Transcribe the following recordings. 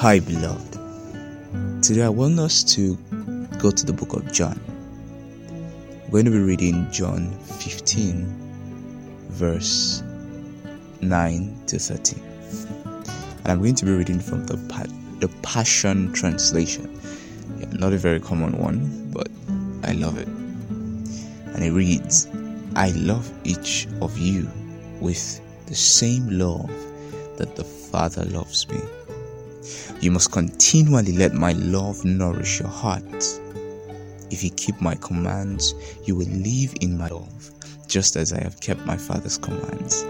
Hi, beloved. Today I want us to go to the book of John. We're going to be reading John 15, verse 9 to 13. And I'm going to be reading from the, the Passion Translation. Yeah, not a very common one, but I love it. And it reads I love each of you with the same love that the Father loves me. You must continually let my love nourish your hearts. If you keep my commands, you will live in my love, just as I have kept my Father's commands.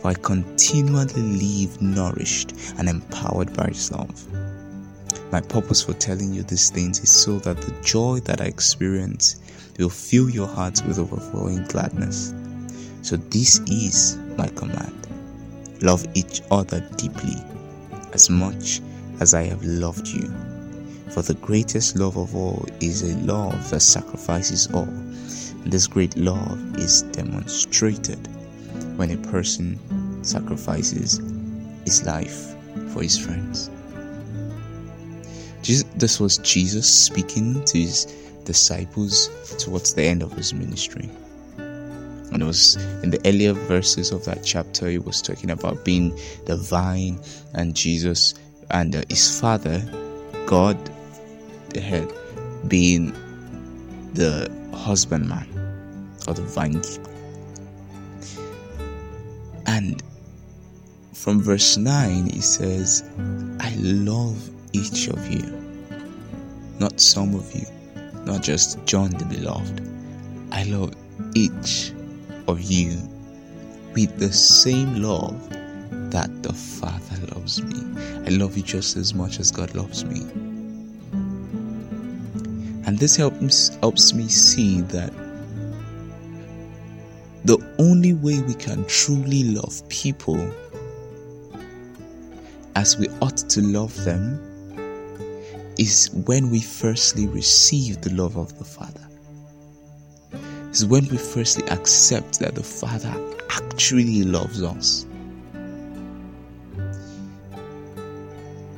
For I continually live nourished and empowered by His love. My purpose for telling you these things is so that the joy that I experience will fill your hearts with overflowing gladness. So, this is my command love each other deeply, as much as I have loved you. For the greatest love of all is a love that sacrifices all. And this great love is demonstrated when a person sacrifices his life for his friends. Jesus, this was Jesus speaking to his disciples towards the end of his ministry. And it was in the earlier verses of that chapter, he was talking about being the vine and Jesus and uh, his father, God, the head, being the husbandman or the vine. And from verse 9, he says, I love each of you, not some of you, not just John the beloved. I love each of you with the same love that the Father loves me. I love you just as much as God loves me. And this helps, helps me see that the only way we can truly love people as we ought to love them is when we firstly receive the love of the Father. Is when we firstly accept that the Father actually loves us.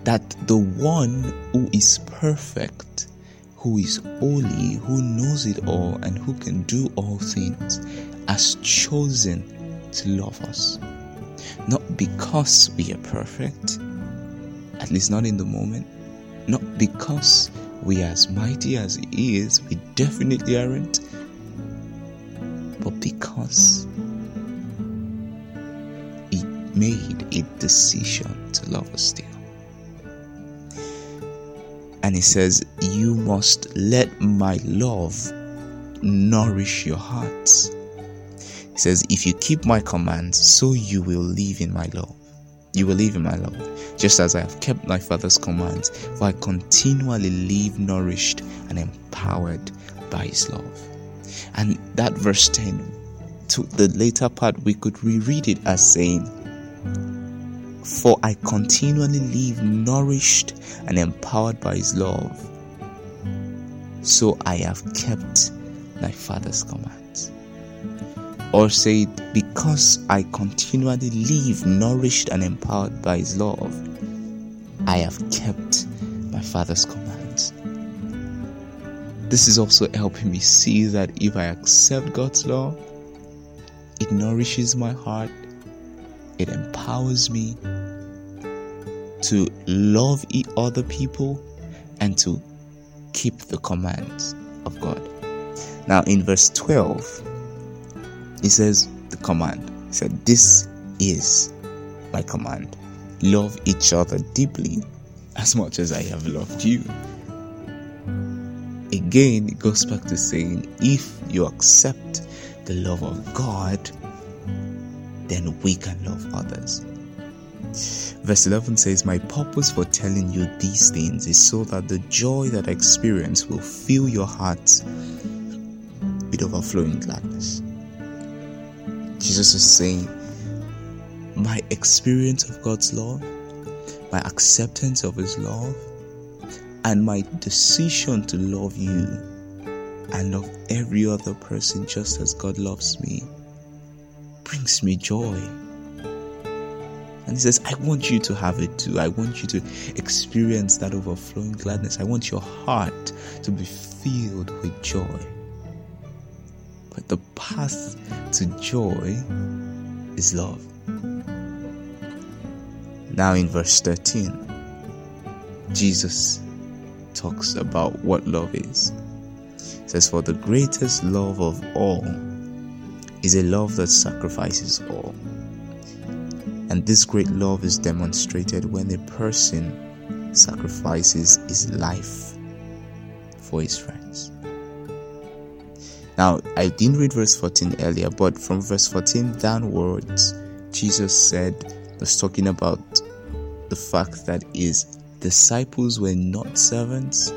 That the one who is perfect, who is holy, who knows it all, and who can do all things, has chosen to love us. Not because we are perfect, at least not in the moment, not because we are as mighty as He is, we definitely aren't, because He made a decision to love us still. And He says, You must let my love nourish your hearts. He says, If you keep my commands, so you will live in my love. You will live in my love, just as I have kept my Father's commands, for I continually live nourished and empowered by His love. And that verse 10, to the later part, we could reread it as saying, For I continually live nourished and empowered by His love, so I have kept my Father's commands or say because I continually live nourished and empowered by His love, I have kept my Father's commands. This is also helping me see that if I accept God's love, it nourishes my heart, it empowers me to love other people and to keep the commands of God. Now, in verse 12, he says the command. He said, This is my command. Love each other deeply as much as I have loved you. Again, it goes back to saying, if you accept the love of God, then we can love others. Verse 11 says, My purpose for telling you these things is so that the joy that I experience will fill your hearts with overflowing gladness. Jesus is saying, My experience of God's love, my acceptance of His love, and my decision to love you and love every other person just as God loves me brings me joy. And he says, I want you to have it too. I want you to experience that overflowing gladness. I want your heart to be filled with joy. But the path to joy is love. Now, in verse 13, Jesus talks about what love is. Says, For the greatest love of all is a love that sacrifices all. And this great love is demonstrated when a person sacrifices his life for his friends. Now, I didn't read verse 14 earlier, but from verse 14 downwards, Jesus said, was talking about the fact that his disciples were not servants,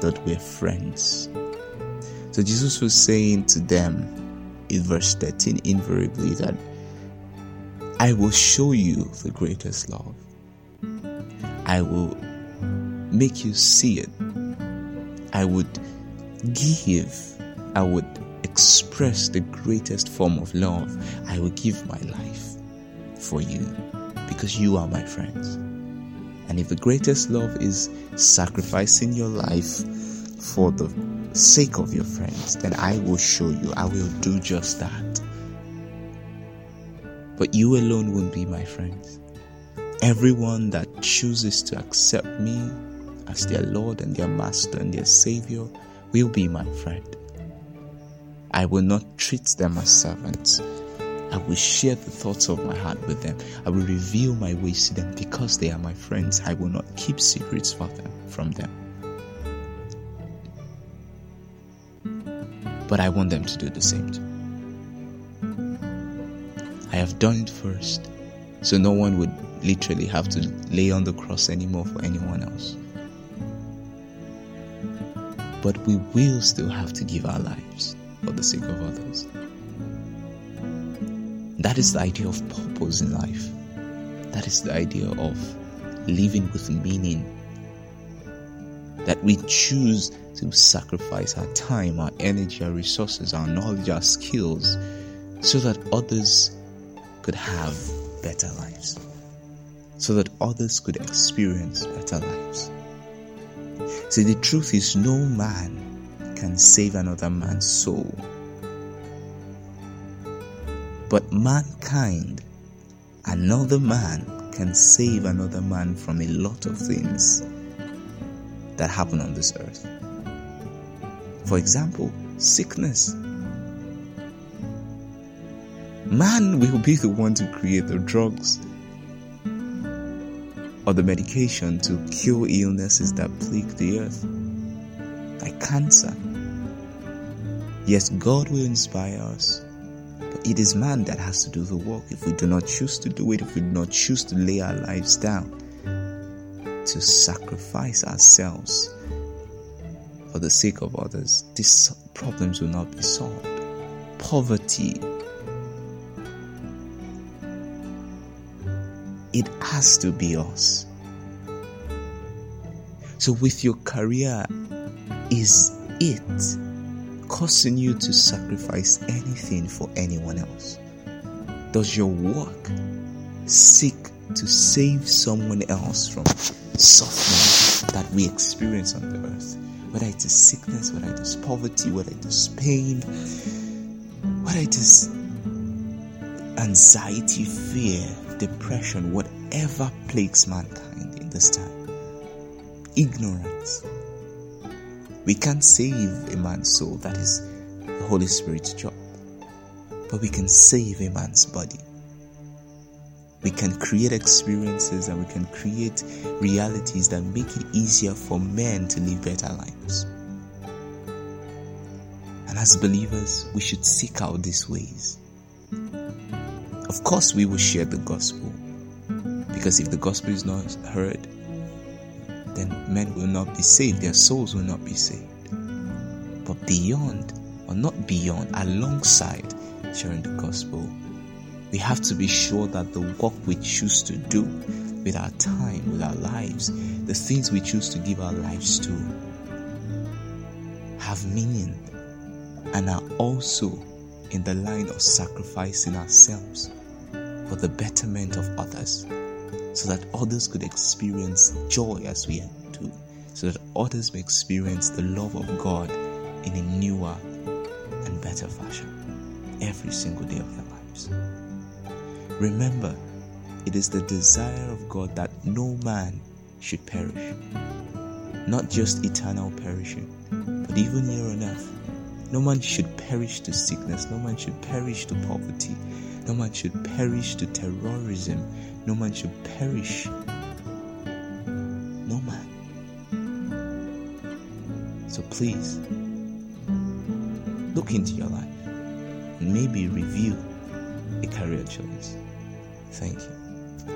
but were friends. So Jesus was saying to them in verse 13 invariably that I will show you the greatest love. I will make you see it. I would give, I would express the greatest form of love. I will give my life for you because you are my friends. And if the greatest love is sacrificing your life for the sake of your friends, then I will show you, I will do just that. But you alone won't be my friends. Everyone that chooses to accept me as their Lord and their Master and their Savior will be my friend. I will not treat them as servants. I will share the thoughts of my heart with them. I will reveal my ways to them because they are my friends. I will not keep secrets from them. But I want them to do the same too. I have done it first, so no one would literally have to lay on the cross anymore for anyone else. But we will still have to give our lives for the sake of others. That is the idea of purpose in life. That is the idea of living with meaning. That we choose to sacrifice our time, our energy, our resources, our knowledge, our skills, so that others could have better lives, so that others could experience better lives. See, the truth is, no man can save another man's soul. But mankind, another man can save another man from a lot of things that happen on this earth. For example, sickness. Man will be the one to create the drugs or the medication to cure illnesses that plague the earth, like cancer. Yes, God will inspire us, but it is man that has to do the work. If we do not choose to do it, if we do not choose to lay our lives down, to sacrifice ourselves for the sake of others, these problems will not be solved. Poverty it has to be us. So, with your career, is it causing you to sacrifice anything for anyone else? Does your work seek to save someone else from suffering that we experience on the earth? Whether it is sickness, whether it is poverty, whether it is pain, whether it is anxiety, fear, depression, whatever plagues mankind in this time. Ignorance. We can't save a man's soul, that is the Holy Spirit's job. But we can save a man's body. We can create experiences and we can create realities that make it easier for men to live better lives. And as believers, we should seek out these ways of course, we will share the gospel. Because if the gospel is not heard, then men will not be saved, their souls will not be saved. But beyond, or not beyond, alongside sharing the gospel, we have to be sure that the work we choose to do with our time, with our lives, the things we choose to give our lives to, have meaning and are also in the line of sacrificing ourselves for the betterment of others. so that others could experience joy as we do, so that others may experience the love of God in a newer and better fashion every single day of their lives. Remember, it is the desire of God that no man should perish, not just eternal perishing, but even here on earth. No man should perish to sickness, no man should perish to poverty, no man should perish to terrorism, no man should perish. No man. So please, look into your life and maybe review a career choice. Thank you.